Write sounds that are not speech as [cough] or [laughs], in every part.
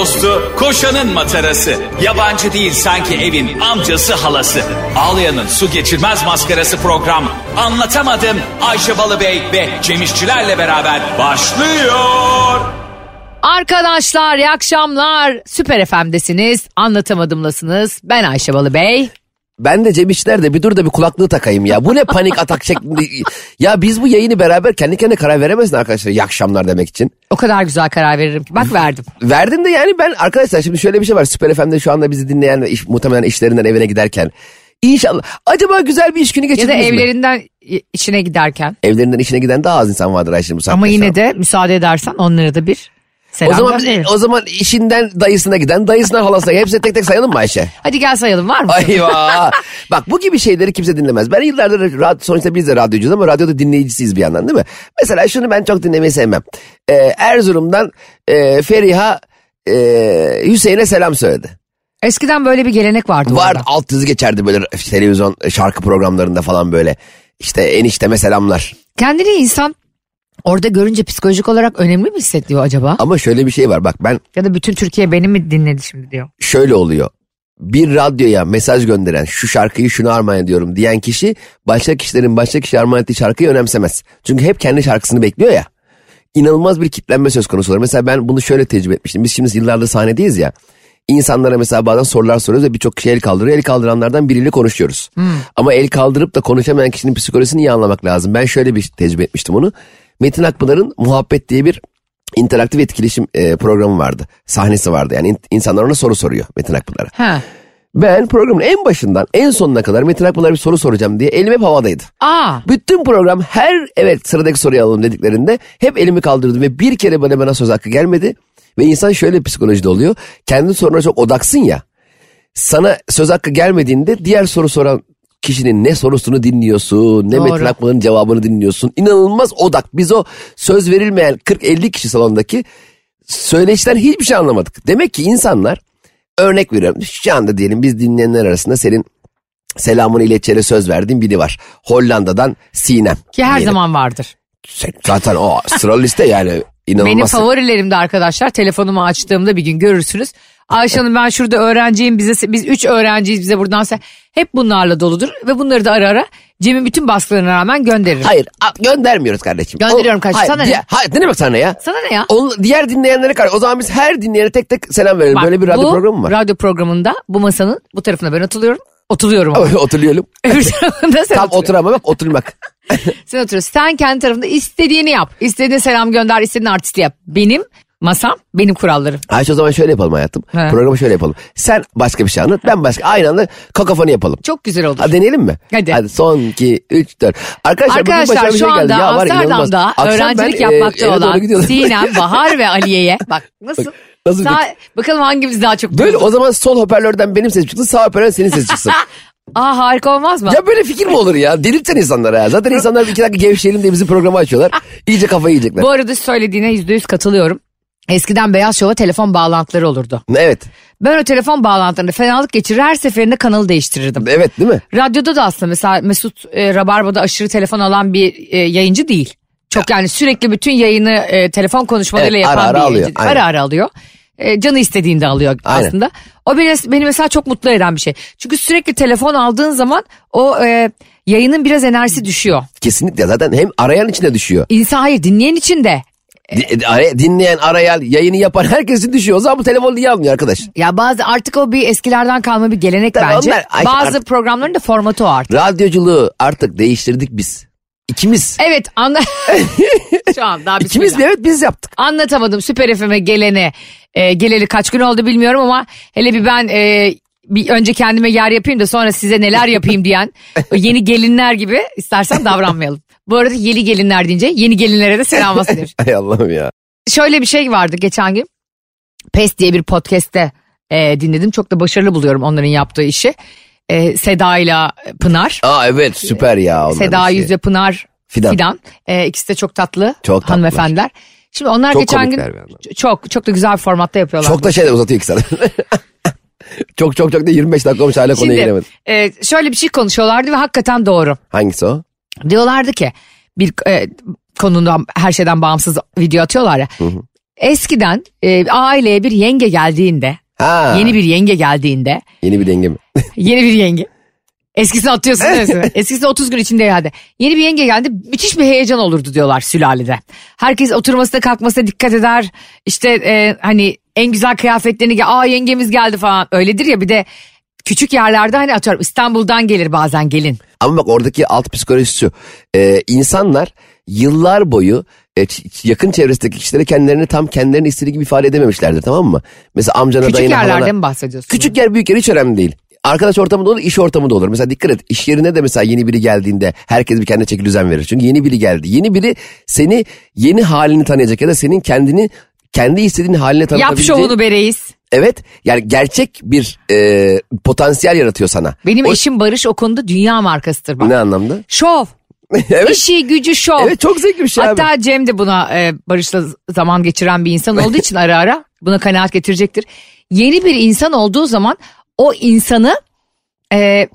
dostu, koşanın matarası. Yabancı değil sanki evin amcası halası. Ağlayan'ın su geçirmez maskarası program. Anlatamadım Ayşe Balıbey ve Cemişçilerle beraber başlıyor. Arkadaşlar iyi akşamlar. Süper FM'desiniz. Anlatamadımlasınız. Ben Ayşe Balıbey. Ben de Cem İşler de bir dur da bir kulaklığı takayım ya. Bu ne panik atak şeklinde. [laughs] Ya biz bu yayını beraber kendi kendine karar veremezsin arkadaşlar. İyi akşamlar demek için. O kadar güzel karar veririm ki. Bak verdim. Verdim de yani ben arkadaşlar şimdi şöyle bir şey var. Süper FM'de şu anda bizi dinleyen ve iş, muhtemelen işlerinden evine giderken. İnşallah. Acaba güzel bir iş günü Ya da geçirdiniz mi? evlerinden içine giderken. Evlerinden işine giden daha az insan vardır Ayşe bu saatte Ama yine de müsaade edersen onlara da bir selam O zaman, gönderelim. o zaman işinden dayısına giden, dayısından halasına hepsini tek tek sayalım mı Ayşe? Hadi gel sayalım var mı? Eyvah. [laughs] Bak bu gibi şeyleri kimse dinlemez. Ben yıllardır radyo, sonuçta biz de radyocuyuz ama radyoda dinleyicisiyiz bir yandan değil mi? Mesela şunu ben çok dinlemeyi sevmem. Ee, Erzurum'dan e, Feriha e, Hüseyin'e selam söyledi. Eskiden böyle bir gelenek vardı. Var orada. alt yazı geçerdi böyle televizyon şarkı programlarında falan böyle. İşte enişteme selamlar. Kendini insan orada görünce psikolojik olarak önemli mi hissediyor acaba? Ama şöyle bir şey var bak ben Ya da bütün Türkiye beni mi dinledi şimdi diyor. şöyle oluyor. Bir radyoya mesaj gönderen şu şarkıyı şunu armağan ediyorum diyen kişi başka kişilerin başka kişi armağan ettiği şarkıyı önemsemez. Çünkü hep kendi şarkısını bekliyor ya. İnanılmaz bir kitlenme söz konusu olur. Mesela ben bunu şöyle tecrübe etmiştim. Biz şimdi yıllardır sahnedeyiz ya. İnsanlara mesela bazen sorular soruyoruz ve birçok kişi el kaldırıyor. El kaldıranlardan biriyle konuşuyoruz. Ama el kaldırıp da konuşamayan kişinin psikolojisini iyi anlamak lazım. Ben şöyle bir tecrübe etmiştim onu. Metin Akpınar'ın Muhabbet diye bir interaktif etkileşim e, programı vardı. Sahnesi vardı. Yani in- insanlar ona soru soruyor Metin Akpınar'a. Ha. Ben programın en başından en sonuna kadar Metin Akpınar'a bir soru soracağım diye elim hep havadaydı. Aa. Bütün program her evet sıradaki soruyu alalım dediklerinde hep elimi kaldırdım ve bir kere bana bana söz hakkı gelmedi. Ve insan şöyle psikolojide oluyor. Kendi soruna çok odaksın ya. Sana söz hakkı gelmediğinde diğer soru soran kişinin ne sorusunu dinliyorsun, ne Doğru. Metin Akpınar'ın cevabını dinliyorsun. İnanılmaz odak. Biz o söz verilmeyen 40-50 kişi salondaki söyleşten hiçbir şey anlamadık. Demek ki insanlar örnek veriyorum. Şu anda diyelim biz dinleyenler arasında senin selamını ileteceğine söz verdiğin biri var. Hollanda'dan Sinem. Ki her diyelim. zaman vardır. Zaten o sıralı liste yani inanılmaz. Benim favorilerimde arkadaşlar telefonumu açtığımda bir gün görürsünüz. Ayşe Hanım ben şurada öğrenciyim bize biz üç öğrenciyiz bize buradan se hep bunlarla doludur ve bunları da ara ara Cem'in bütün baskılarına rağmen gönderirim. Hayır a- göndermiyoruz kardeşim. Gönderiyorum O- kardeşim, hayır, sana ne? diğer- Hayır ne demek sana ya? Sana ne ya? Onun, diğer dinleyenlere karşı o zaman biz her dinleyene tek tek selam verelim. Bak, Böyle bir radyo bu programı mı var? Radyo programında bu masanın bu tarafına ben oturuyorum. Oturuyorum ama. [laughs] Oturuyorum. [laughs] Öbür tarafında sen Tam oturuyorsun. oturamamak oturmak. [laughs] Sen oturuyorsun. Sen kendi tarafında istediğini yap. İstediğin selam gönder, istediğin artisti yap. Benim masam, benim kurallarım. Ayşe o zaman şöyle yapalım hayatım. He. Programı şöyle yapalım. Sen başka bir şey anlat ben başka. Aynı anda kakafoni yapalım. Çok güzel olur. Hadi deneyelim mi? Hadi. Hadi son 2, 3, 4. Arkadaşlar, bugün Arkadaşlar başıma bir şu şey geldi. anda Ya var ya, inanılmaz. Amsterdam'da Akşam öğrencilik ben, e, yapmakta doğru olan. Sinem, [laughs] Bahar ve Aliye'ye bak nasıl? Nasıl Sağ, bakalım hangimiz daha çok Böyle o zaman sol hoparlörden benim sesim çıksın sağ hoparlörden senin sesin çıksın. [laughs] Aa harika olmaz mı? ya böyle fikir mi olur ya? Delirtsen insanları ya. Zaten insanlar bir iki dakika gevşeyelim diye bizim programı açıyorlar. İyice kafayı yiyecekler. Bu arada söylediğine yüzde yüz katılıyorum. Eskiden Beyaz Şov'a telefon bağlantıları olurdu. Evet. Ben o telefon bağlantılarında fenalık geçirir her seferinde kanalı değiştirirdim. Evet değil mi? Radyoda da aslında mesela Mesut e, Rabarba'da aşırı telefon alan bir e, yayıncı değil. Çok yani sürekli bütün yayını e, telefon konuşmalarıyla Evet, yapan ara ara bir alıyor, yayıncı. aynen. Ara ara alıyor. E, canı istediğinde alıyor Aynen. aslında. O beni, beni mesela çok mutlu eden bir şey. Çünkü sürekli telefon aldığın zaman o e, yayının biraz enerjisi düşüyor. Kesinlikle zaten hem arayan içine düşüyor. İnsan hayır dinleyen için de. Dinleyen, arayan, yayını yapan herkesin düşüyor. O zaman bu telefonu niye almıyor arkadaş? Ya bazı artık o bir eskilerden kalma bir gelenek Tabii bence. onlar- Ay, bazı artık- programların da formatı o artık. Radyoculuğu artık değiştirdik biz. İkimiz. Evet anla. [laughs] Şu an daha İkimiz mi? bismillah. Evet biz yaptık. Anlatamadım Süper FM'e gelene. E, geleli kaç gün oldu bilmiyorum ama hele bir ben e, bir önce kendime yer yapayım da sonra size neler yapayım diyen [laughs] yeni gelinler gibi istersen davranmayalım. Bu arada yeni gelinler deyince yeni gelinlere de selam olsun demiş. [laughs] Ay Allah'ım ya. Şöyle bir şey vardı geçen gün. PES diye bir podcast'te e, dinledim. Çok da başarılı buluyorum onların yaptığı işi. E, Seda ile Pınar. Aa evet süper ya. Seda işi. Yüz ve Pınar Fidan. Fidan. E, ikisi de çok tatlı Çok tatlılar. hanımefendiler. Şimdi onlar Çok geçen gün çok çok da güzel bir formatta yapıyorlar. Çok da şey de uzatıyor iki saat. [laughs] çok çok çok da 25 dakika olmuş hala konuya giremedim. e, şöyle bir şey konuşuyorlardı ve hakikaten doğru. Hangisi o? Diyorlardı ki bir e, konudan her şeyden bağımsız video atıyorlar ya. eskiden e, aileye bir yenge geldiğinde Ha. yeni bir yenge geldiğinde Yeni bir denge mi? [laughs] yeni bir yenge. Eskisini atıyorsun değil? [laughs] Eskisi 30 gün içinde herhalde. Yeni bir yenge geldi müthiş bir heyecan olurdu diyorlar sülalede. Herkes oturmasına kalkmasına dikkat eder. İşte e, hani en güzel kıyafetlerini. Aa yengemiz geldi falan öyledir ya bir de küçük yerlerde hani atıyorum İstanbul'dan gelir bazen gelin. Ama bak oradaki alt psikolojisi şu. Ee, insanlar yıllar boyu e, yakın çevresindeki kişilere kendilerini tam kendilerini istediği gibi ifade edememişlerdir tamam mı? Mesela amcana Küçük dayına yerlerde halana- mi bahsediyorsun? Küçük yer büyük yer hiç önemli değil. Arkadaş ortamı da olur, iş ortamı da olur. Mesela dikkat et, iş yerine de mesela yeni biri geldiğinde herkes bir kendine çeki düzen verir. Çünkü yeni biri geldi. Yeni biri seni yeni halini tanıyacak ya da senin kendini kendi istediğin haline Yap tanıtabileceğin. şovunu be reis. Evet, yani gerçek bir e, potansiyel yaratıyor sana. Benim O- eşim Barış o konuda dünya markasıdır bak. Ne anlamda? Şov. [laughs] evet, İşi gücü şov. evet çok zevkli bir şey abi. Hatta Cem de buna e, Barış'la zaman geçiren bir insan olduğu için ara ara buna kanaat getirecektir. Yeni bir insan olduğu zaman o insanı e,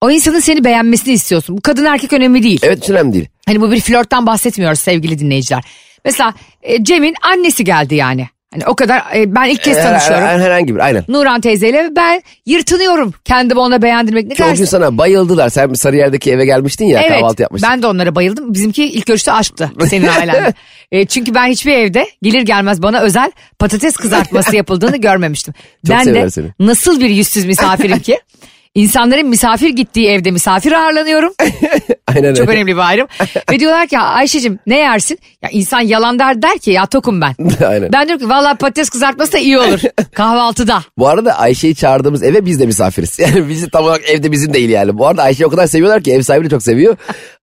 o insanın seni beğenmesini istiyorsun. Bu kadın erkek önemli değil. Evet önemli değil. Hani bu bir flörtten bahsetmiyoruz sevgili dinleyiciler. Mesela e, Cem'in annesi geldi yani. Hani o kadar e, ben ilk kez Her- tanışıyorum. her- herhangi bir aynen. Nuran teyzeyle ben yırtınıyorum kendimi ona beğendirmek. Ne Ki o kadar sana bayıldılar. Sen Sarıyer'deki eve gelmiştin ya kahvaltı yapmıştın. ben de onlara bayıldım. Bizimki ilk görüşte aşktı [laughs] senin ailen. e, çünkü ben hiçbir evde gelir gelmez bana özel patates kızartması [laughs] yapıldığını görmemiştim. Çok ben sever de seni. nasıl bir yüzsüz misafirim ki? [laughs] İnsanların misafir gittiği evde misafir ağırlanıyorum. [laughs] aynen Çok öyle. önemli bir ayrım. Ve diyorlar ki Ayşe'cim ne yersin? Ya insan yalan der der ki ya tokum ben. [laughs] Aynen. Ben diyorum ki valla patates kızartması da iyi olur [laughs] kahvaltıda. Bu arada Ayşe'yi çağırdığımız eve biz de misafiriz. Yani bizi tam olarak evde bizim değil yani. Bu arada Ayşe'yi o kadar seviyorlar ki ev sahibi de çok seviyor.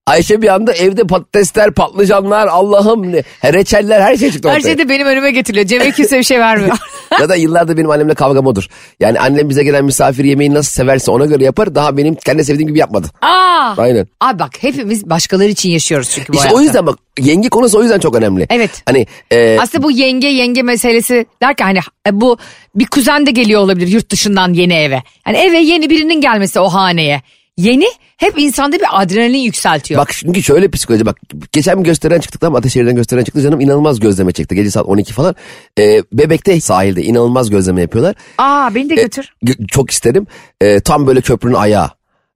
Ayşe bir anda evde patatesler, patlıcanlar, Allah'ım ne, reçeller her şey çıktı Her ortaya. şey de benim önüme getiriliyor. Cem'e kimse bir şey vermiyor. [laughs] ya da yıllardır benim annemle kavgam odur. Yani annem bize gelen misafir yemeği nasıl severse ona göre yapar. Daha benim kendi sevdiğim gibi yapmadı. Aa! Aynen. Abi bak hepimiz başkaları için yaşıyoruz çünkü bu İşte hayatta. o yüzden bak yenge konusu o yüzden çok önemli. Evet. Hani e, Aslında bu yenge yenge meselesi derken hani e, bu bir kuzen de geliyor olabilir yurt dışından yeni eve. Yani eve yeni birinin gelmesi o haneye. Yeni hep insanda bir adrenalin yükseltiyor. Bak çünkü şöyle psikoloji bak geçen bir gösteren çıktık tam Ateşehir'den gösteren çıktı canım inanılmaz gözleme çekti gece saat 12 falan. Ee, Bebek'te sahilde inanılmaz gözleme yapıyorlar. Aa beni de götür. Gö- çok isterim Ee, tam böyle köprünün ayağı.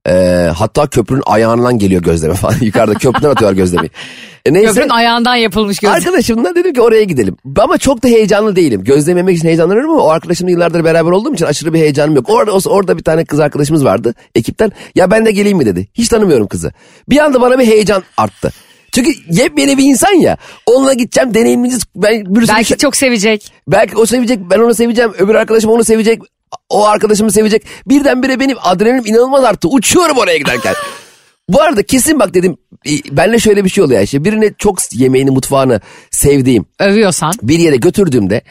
Ee, hatta köprünün ayağından geliyor gözleme falan [laughs] yukarıda köprüden atıyorlar gözlemeyi. E, neyse. Köprünün ayağından yapılmış göz. Arkadaşımla dedim ki oraya gidelim. Ama çok da heyecanlı değilim. Gözlememek için heyecanlanıyorum ama o arkadaşımla yıllardır beraber olduğum için aşırı bir heyecanım yok. Orada orada bir tane kız arkadaşımız vardı ekipten. Ya ben de geleyim mi dedi. Hiç tanımıyorum kızı. Bir anda bana bir heyecan arttı. Çünkü yepyeni bir insan ya. Onunla gideceğim deneyimimiz ben bir sürü Belki şey- çok sevecek. belki o sevecek ben onu seveceğim. Öbür arkadaşım onu sevecek. O arkadaşımı sevecek. Birdenbire benim adrenalinim inanılmaz arttı. Uçuyorum oraya giderken. Bu arada kesin bak dedim benle şöyle bir şey oluyor Ayşe. Birine çok yemeğini mutfağını sevdiğim Övüyorsan. bir yere götürdüğümde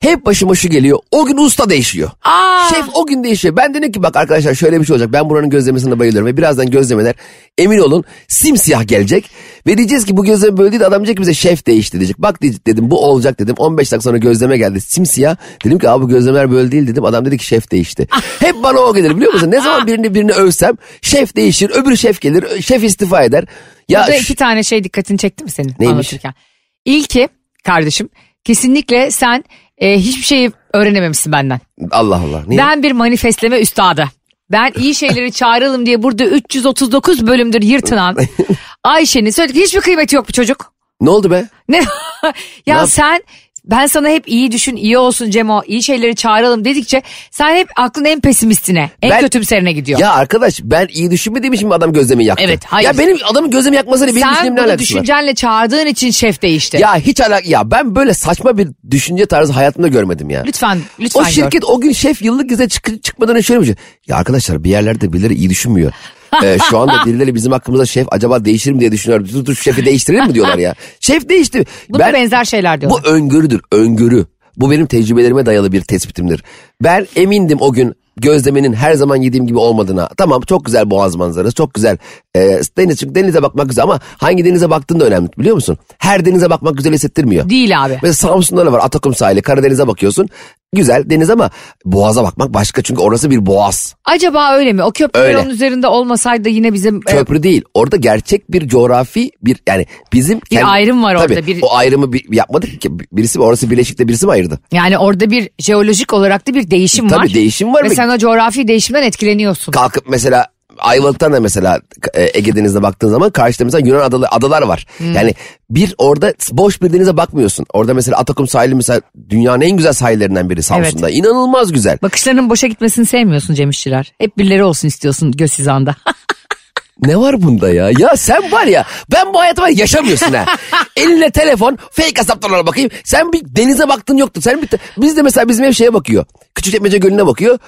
hep başıma şu geliyor. O gün usta değişiyor. Aa! Şef o gün değişiyor. Ben dedim ki bak arkadaşlar şöyle bir şey olacak. Ben buranın gözlemesine bayılıyorum. Ve birazdan gözlemeler emin olun simsiyah gelecek. Ve diyeceğiz ki bu gözleme böyle değil. Adam diyecek ki bize şef değişti diyecek. Bak dedim bu olacak dedim. 15 dakika sonra gözleme geldi simsiyah. Dedim ki abi bu gözlemeler böyle değil dedim. Adam dedi ki şef değişti. [laughs] Hep bana o gelir biliyor musun? Ne zaman [laughs] birini birini övsem şef değişir. Öbür şef gelir. Şef istifa eder. Ya Burada iki tane şey dikkatini çekti mi senin Neymiş? anlatırken? İlki kardeşim kesinlikle sen e, hiçbir şeyi öğrenememişsin benden. Allah Allah. Niye? Ben bir manifestleme üstadı. Ben iyi şeyleri çağıralım diye burada 339 bölümdür yırtınan [laughs] Ayşe'nin söyledik hiçbir kıymeti yok bu çocuk. Ne oldu be? Ne? [laughs] ya yap- sen ben sana hep iyi düşün, iyi olsun Cemo, iyi şeyleri çağıralım dedikçe sen hep aklın en pesimistine, en Ben- kötümserine gidiyor. Ya arkadaş ben iyi düşünmediğim için mi adam gözlemi yaktı? Evet, hayır. Ya benim adamın gözlemi yakmasıyla benim sen bunu alakası var. düşüncenle çağırdığın için şef değişti. Ya hiç alak ya ben böyle saçma bir düşünce tarzı hayatımda görmedim ya. Lütfen, lütfen O gör. şirket o gün şef yıllık izne çık çıkmadan önce şöyle bir şey. Ya arkadaşlar bir yerlerde birileri iyi düşünmüyor. Ee, şu anda [laughs] birileri bizim hakkımızda şef acaba değişir mi diye düşünüyor. Dur dur şefi değiştirelim mi diyorlar ya. Şef değişti. Bu da benzer şeyler diyorlar. Bu öngörüdür öngörü. Bu benim tecrübelerime dayalı bir tespitimdir. Ben emindim o gün gözlemenin her zaman yediğim gibi olmadığına. Tamam çok güzel boğaz manzarası çok güzel e, deniz çünkü denize bakmak güzel ama hangi denize baktığın da önemli biliyor musun? Her denize bakmak güzel hissettirmiyor. Değil abi. Mesela Samsun'da da var Atakum sahili Karadeniz'e bakıyorsun güzel deniz ama boğaza bakmak başka çünkü orası bir boğaz. Acaba öyle mi? O Öyle. onun üzerinde olmasaydı yine bizim e, Köprü değil. Orada gerçek bir coğrafi bir yani bizim Bir ayrım var orada, Tabii, bir- O ayrımı bir, yapmadık ki. Birisi orası Bileşik'te birisi mi ayırdı? yani orada bir jeolojik olarak da bir değişim Tabii var. değişim var Ve mı? sen o coğrafi değişimden etkileniyorsun. Kalkıp mesela Ayvalık'tan da mesela e, Ege Denizi'ne baktığın zaman karşıda mesela Yunan adalı, adalar var. Hmm. Yani bir orada boş bir denize bakmıyorsun. Orada mesela Atakum sahili mesela dünyanın en güzel sahillerinden biri Samsun'da. İnanılmaz güzel. Bakışlarının boşa gitmesini sevmiyorsun Cem İşçiler. Hep birileri olsun istiyorsun göz hizanda. [laughs] Ne var bunda ya? Ya sen var ya ben bu hayatı var ya yaşamıyorsun ha. [laughs] Eline telefon fake hesaplarına bakayım. Sen bir denize baktın yoktu. Sen bir, biz de mesela bizim ev şeye bakıyor. Küçükçekmece Gölü'ne bakıyor.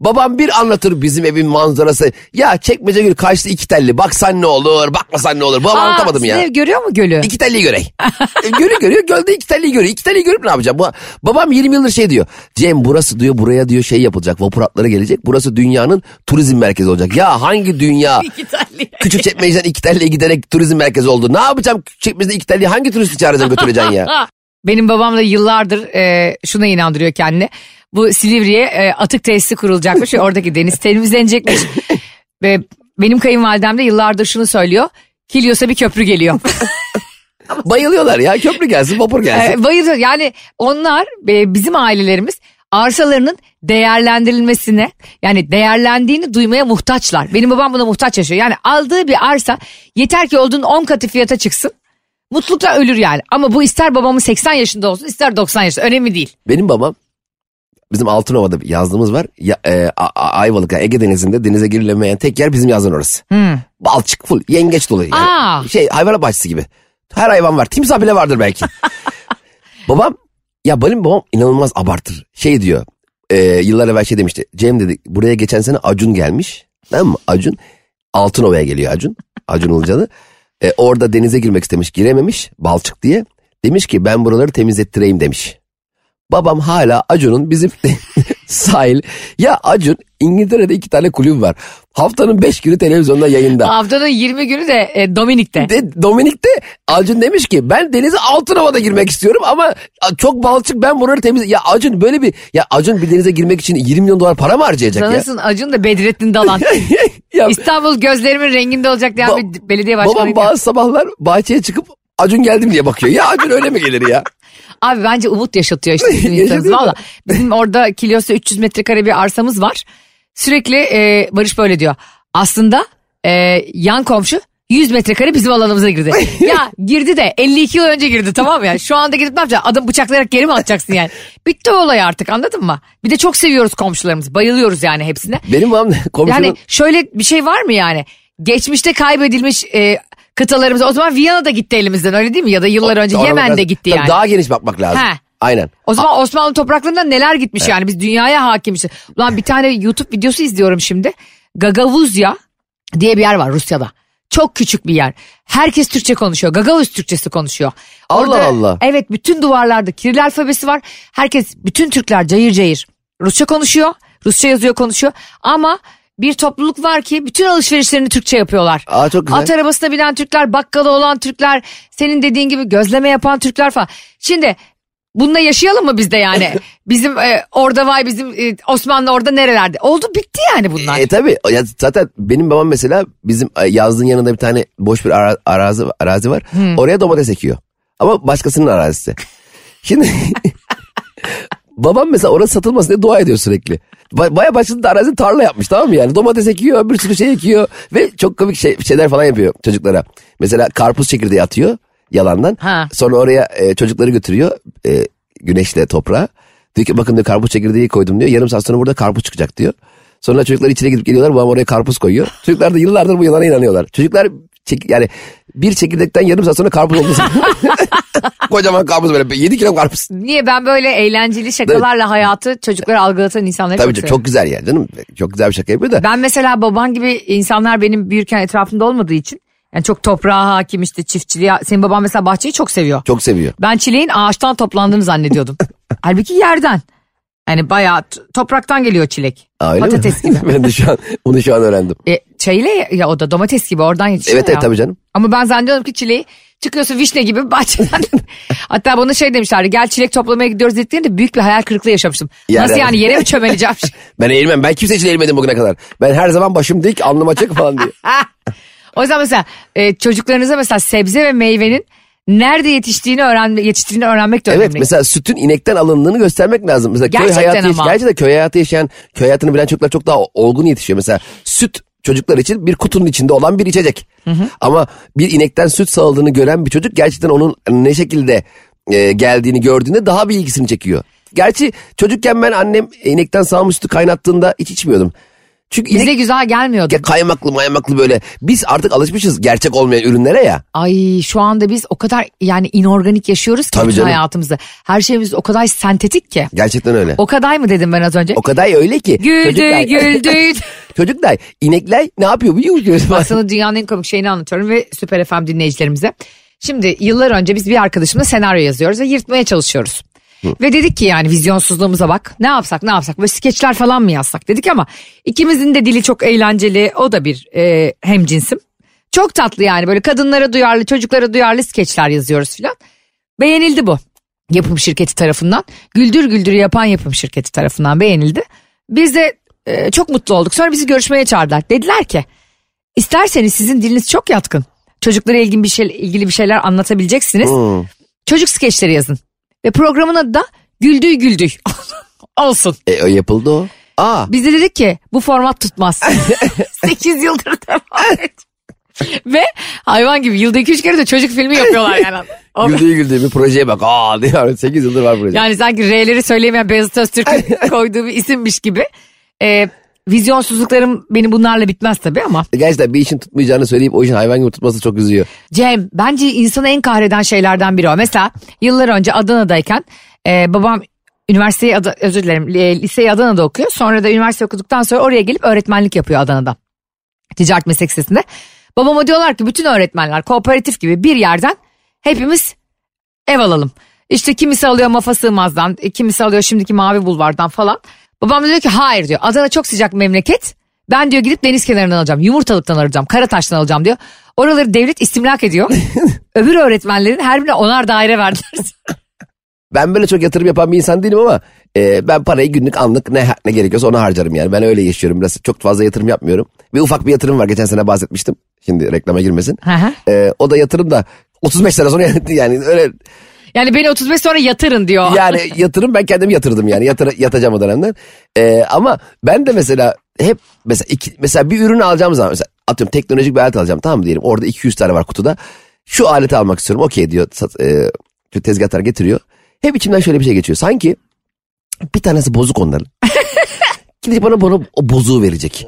Babam bir anlatır bizim evin manzarası. Ya çekmece gölü karşıda iki telli. Baksan ne olur, bakmasan ne olur. Babam Aa, anlatamadım ya. ev görüyor mu gölü? İki telliyi görey. [laughs] E, Gölü görüyor, gölde iki telliyi görüyor. İki telliyi görüp ne yapacağım? Babam 20 yıldır şey diyor. Cem burası diyor buraya diyor şey yapılacak. Vapur hatları gelecek. Burası dünyanın turizm merkezi olacak. Ya hangi dünya? [laughs] Küçük çekmeceden iki telliye giderek turizm merkezi oldu. Ne yapacağım çekmeceden iki telliyi hangi turisti çağıracaksın götüreceksin ya? [laughs] Benim babam da yıllardır e, şuna inandırıyor kendini. Bu Silivri'ye e, atık tesisi kurulacakmış ve [laughs] oradaki deniz temizlenecekmiş. ve benim kayınvalidem de yıllardır şunu söylüyor. Kilyos'a bir köprü geliyor. [laughs] Bayılıyorlar ya köprü gelsin vapur gelsin. e, bayılıyor. Yani onlar e, bizim ailelerimiz arsalarının değerlendirilmesine yani değerlendiğini duymaya muhtaçlar. Benim babam buna muhtaç yaşıyor. Yani aldığı bir arsa yeter ki olduğunun 10 katı fiyata çıksın. Mutlulukla ölür yani. Ama bu ister babamın 80 yaşında olsun ister 90 yaşında önemli değil. Benim babam bizim Altınova'da bir yazlığımız var. Ya, e, A- A- Ayvalık yani Ege Denizi'nde denize girilemeyen tek yer bizim yazlığın orası. Balçık full yengeç dolu. Yani. Aa. Şey hayvanat bahçesi gibi. Her hayvan var. Timsah bile vardır belki. [laughs] babam ya benim babam inanılmaz abartır. Şey diyor e, yıllar evvel şey demişti. Cem dedi buraya geçen sene Acun gelmiş. Tamam mı? Acun Altınova'ya geliyor Acun. Acun Ilıcalı. E, orada denize girmek istemiş girememiş balçık diye. Demiş ki ben buraları temizlettireyim demiş. Babam hala Acun'un bizim [laughs] sahil. Ya Acun İngiltere'de iki tane kulüp var. Haftanın beş günü televizyonda yayında. Haftanın 20 günü de e, Dominik'te. De, Dominik'te Acun demiş ki ben denize Altınova'da girmek istiyorum ama çok balçık ben buraları temiz... Ya Acun böyle bir... Ya Acun bir denize girmek için 20 milyon dolar para mı harcayacak ya? Sanırsın Acun da Bedrettin Dalan. [laughs] ya İstanbul gözlerimin renginde olacak diyen Ba- bir belediye babam başkanı. bazı sabahlar bahçeye çıkıp Acun geldim diye bakıyor. Ya Acun öyle mi gelir ya? [laughs] Abi bence umut yaşatıyor işte bizim [laughs] insanımız. Valla bizim orada kilosu 300 metrekare bir arsamız var. Sürekli e, Barış böyle diyor. Aslında e, yan komşu 100 metrekare bizim alanımıza girdi. [laughs] ya girdi de 52 yıl önce girdi tamam mı ya? Şu anda gidip ne yapacaksın? Adam bıçaklayarak geri mi atacaksın yani? Bitti o olay artık anladın mı? Bir de çok seviyoruz komşularımızı. Bayılıyoruz yani hepsine. Benim komşunun... Yani şöyle bir şey var mı yani? Geçmişte kaybedilmiş e, kıtalarımıza o zaman Viyana da gitti elimizden öyle değil mi? Ya da yıllar önce Ona Yemen de biraz- gitti Tabii yani. Daha geniş bakmak lazım. He. Aynen. O zaman Osmanlı topraklarında neler gitmiş yani biz dünyaya hakimmişiz. Ulan bir tane YouTube videosu izliyorum şimdi. Gagavuzya diye bir yer var Rusya'da. Çok küçük bir yer. Herkes Türkçe konuşuyor. Gagavuz Türkçesi konuşuyor. Allah Allah. Evet bütün duvarlarda Kiril alfabesi var. Herkes bütün Türkler cayır cayır Rusça konuşuyor. Rusça yazıyor konuşuyor. Ama bir topluluk var ki bütün alışverişlerini Türkçe yapıyorlar. Aa, çok güzel. At arabasına binen Türkler, bakkalı olan Türkler, senin dediğin gibi gözleme yapan Türkler falan. Şimdi bununla yaşayalım mı biz de yani? [laughs] Bizim e, orada vay bizim e, Osmanlı orada nerelerde? Oldu bitti yani bunlar. E tabi ya zaten benim babam mesela bizim e, yazlığın yanında bir tane boş bir ara- arazi arazi var. Oraya domates ekiyor. Ama başkasının arazisi. Şimdi [laughs] [laughs] babam mesela orası satılmasın diye dua ediyor sürekli. Ba- Baya başında arazi tarla yapmış tamam mı yani? Domates ekiyor bir sürü şey ekiyor ve çok komik şey, şeyler falan yapıyor çocuklara. Mesela karpuz çekirdeği atıyor yalandan. Ha. Sonra oraya e, çocukları götürüyor e, güneşle toprağa. Diyor ki bakın diyor karpuz çekirdeği koydum diyor. Yarım saat sonra burada karpuz çıkacak diyor. Sonra çocuklar içine gidip geliyorlar. Babam oraya karpuz koyuyor. Çocuklar da yıllardır bu yalana inanıyorlar. Çocuklar yani bir çekirdekten yarım saat sonra karpuz oldu. [laughs] Kocaman karpuz böyle 7 kilo karpuz. Niye ben böyle eğlenceli şakalarla hayatı çocuklara algılatan insanları Tabii çok çok güzel ya canım. Çok güzel bir şaka yapıyor da. Ben mesela baban gibi insanlar benim büyürken etrafımda olmadığı için yani çok toprağa hakim işte çiftçiliğe. Senin baban mesela bahçeyi çok seviyor. Çok seviyor. Ben çileğin ağaçtan toplandığını zannediyordum. [laughs] Halbuki yerden. Yani bayağı topraktan geliyor çilek. Öyle mi? Patates gibi. [laughs] ben de şu an bunu şu an öğrendim. E, çayla ya, ya o da domates gibi oradan yetişiyor Evet ya. evet tabii canım. Ama ben zannediyorum ki çileği çıkıyorsun vişne gibi bahçeden. [laughs] Hatta bana şey demişlerdi gel çilek toplamaya gidiyoruz dediklerinde büyük bir hayal kırıklığı yaşamıştım. Yani- Nasıl yani yere mi çömeleceğim? [laughs] Ben eğilmem. Ben kimse için eğilmedim bugüne kadar. Ben her zaman başım dik, alnım açık falan diye. o yüzden mesela e, çocuklarınıza mesela sebze ve meyvenin nerede yetiştiğini öğren yetiştiğini öğrenmek de Evet önemli. mesela sütün inekten alındığını göstermek lazım. Mesela köy Gerçekten hayatı, yaş- ama. gerçi de köy hayatı yaşayan, köy hayatını bilen çocuklar çok daha olgun yetişiyor. Mesela süt çocuklar için bir kutunun içinde olan bir içecek. Ama bir inekten süt sağıldığını gören bir çocuk gerçekten onun ne şekilde e, geldiğini gördüğünde daha bir ilgisini çekiyor. Gerçi çocukken ben annem inekten sağmış sütü kaynattığında hiç içmiyordum. Çünkü inek Bize güzel gelmiyordu. ya kaymaklı maymaklı böyle. Biz artık alışmışız gerçek olmayan ürünlere ya. Ay şu anda biz o kadar yani inorganik yaşıyoruz ki Tabii canım. hayatımızda. Her şeyimiz o kadar sentetik ki. Gerçekten öyle. O, O kadar mı dedim ben az önce? kadar öyle ki. Güldü çocuklar- güldü. [laughs] Çocuklar inekler ne yapıyor biliyor musunuz? Sana dünyanın en komik şeyini anlatıyorum ve Süper FM dinleyicilerimize. Şimdi yıllar önce biz bir arkadaşımla senaryo yazıyoruz ve yırtmaya çalışıyoruz. Ve dedik ki yani vizyonsuzluğumuza bak ne yapsak ne yapsak böyle skeçler falan mı yazsak dedik ama ikimizin de dili çok eğlenceli o da bir e, hemcinsim. Çok tatlı yani böyle kadınlara duyarlı çocuklara duyarlı skeçler yazıyoruz filan. Beğenildi bu yapım şirketi tarafından. Güldür güldür yapan yapım şirketi tarafından beğenildi. Biz de e, çok mutlu olduk. Sonra bizi görüşmeye çağırdılar. Dediler ki isterseniz sizin diliniz çok yatkın. Çocuklara ilgili bir, şey, ilgili bir şeyler anlatabileceksiniz. Hmm. Çocuk skeçleri yazın. Ve programın adı da Güldüy Güldüy [laughs] olsun. E, o yapıldı o. Aa Biz de dedik ki bu format tutmaz. [laughs] 8 yıldır devam et. Ve hayvan gibi yılda 2-3 kere de çocuk filmi yapıyorlar yani. O- [laughs] güldüğü güldüğü bir projeye bak. Aa diyor 8 yıldır var proje. Yani sanki R'leri söyleyemeyen Beyazıt Öztürk'ün koyduğu bir isimmiş gibi. Ee, vizyonsuzluklarım benim bunlarla bitmez tabii ama. Gerçekten bir işin tutmayacağını söyleyip o işin hayvan gibi tutması çok üzüyor. Cem bence insanı en kahreden şeylerden biri o. Mesela yıllar önce Adana'dayken e, babam üniversiteyi Ada- özür dilerim e, liseyi Adana'da okuyor. Sonra da üniversite okuduktan sonra oraya gelip öğretmenlik yapıyor Adana'da. Ticaret meslek lisesinde. Babama diyorlar ki bütün öğretmenler kooperatif gibi bir yerden hepimiz ev alalım. İşte kimisi alıyor Mafa Sığmaz'dan, e, kimisi alıyor şimdiki Mavi Bulvar'dan falan. Babam da diyor ki hayır diyor. Adana çok sıcak memleket. Ben diyor gidip deniz kenarından alacağım. Yumurtalıktan alacağım. Karataş'tan alacağım diyor. Oraları devlet istimlak ediyor. [laughs] Öbür öğretmenlerin her birine onar daire verdiler. [laughs] Ben böyle çok yatırım yapan bir insan değilim ama e, ben parayı günlük anlık ne ne gerekiyorsa onu harcarım yani. Ben öyle yaşıyorum biraz çok fazla yatırım yapmıyorum. Bir ufak bir yatırım var geçen sene bahsetmiştim. Şimdi reklama girmesin. E, o da yatırım da 35 sene sonra [laughs] yani öyle yani beni 35 sonra yatırın diyor. yani [laughs] yatırım ben kendim yatırdım yani Yatır, yatacağım o dönemden. Ee, ama ben de mesela hep mesela iki, mesela bir ürün alacağım zaman mesela atıyorum teknolojik bir alet alacağım tamam mı diyelim orada 200 tane var kutuda. Şu aleti almak istiyorum okey diyor sat, e, tezgahtar getiriyor. Hep içimden şöyle bir şey geçiyor sanki bir tanesi bozuk onların. [laughs] Gidip bana, bana o bozuğu verecek.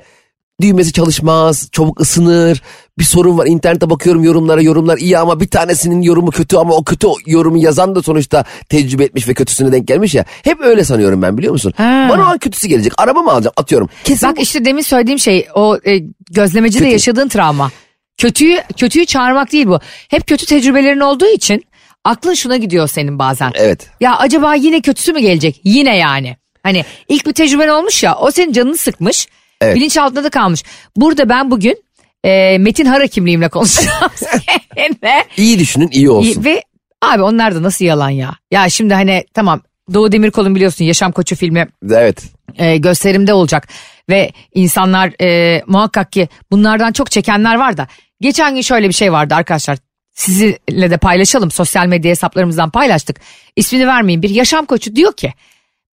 Düğmesi çalışmaz, çabuk ısınır. Bir sorun var. İnternete bakıyorum yorumlara. Yorumlar iyi ama bir tanesinin yorumu kötü ama o kötü yorumu yazan da sonuçta tecrübe etmiş ve kötüsüne denk gelmiş ya. Hep öyle sanıyorum ben biliyor musun? Ha. Bana o an kötüsü gelecek. Araba mı alacağım? Atıyorum. Kesin Bak işte demin söylediğim şey o e, gözlemecide Kötü. yaşadığın travma. Kötüyü kötüyü çağırmak değil bu. Hep kötü tecrübelerin olduğu için aklın şuna gidiyor senin bazen. Evet. Ya acaba yine kötüsü mü gelecek? Yine yani. Hani ilk bir tecrüben olmuş ya o senin canını sıkmış. Evet. Bilinçaltında da kalmış. Burada ben bugün e, Metin Hara kimliğimle konuşacağım [laughs] seninle. İyi düşünün iyi olsun. Ve abi onlar da nasıl yalan ya. Ya şimdi hani tamam Doğu Demirkol'un biliyorsun Yaşam Koçu filmi Evet. e, gösterimde olacak. Ve insanlar e, muhakkak ki bunlardan çok çekenler var da. Geçen gün şöyle bir şey vardı arkadaşlar. Sizinle de paylaşalım. Sosyal medya hesaplarımızdan paylaştık. İsmini vermeyin bir yaşam koçu diyor ki.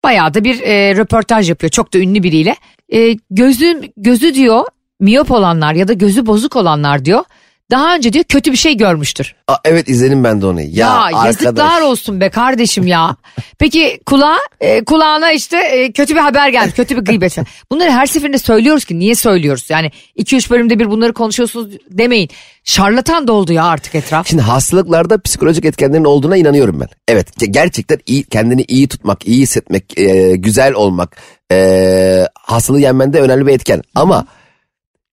Bayağı da bir e, röportaj yapıyor çok da ünlü biriyle. E, gözü, gözü diyor miyop olanlar ya da gözü bozuk olanlar diyor. Daha önce diyor kötü bir şey görmüştür. Aa, evet izledim ben de onu. Ya, Ya, arkadaş. yazıklar olsun be kardeşim ya. Peki kulağa, e, kulağına işte e, kötü bir haber geldi, kötü bir gıybet. [laughs] Bunları her seferinde söylüyoruz ki niye söylüyoruz? Yani 2-3 bölümde bir bunları konuşuyorsunuz demeyin. Şarlatan doldu ya artık etraf. Şimdi hastalıklarda psikolojik etkenlerin olduğuna inanıyorum ben. Evet ge- gerçekten iyi, kendini iyi tutmak, iyi hissetmek, e, güzel olmak e, hastalığı yenmende önemli bir etken. Ama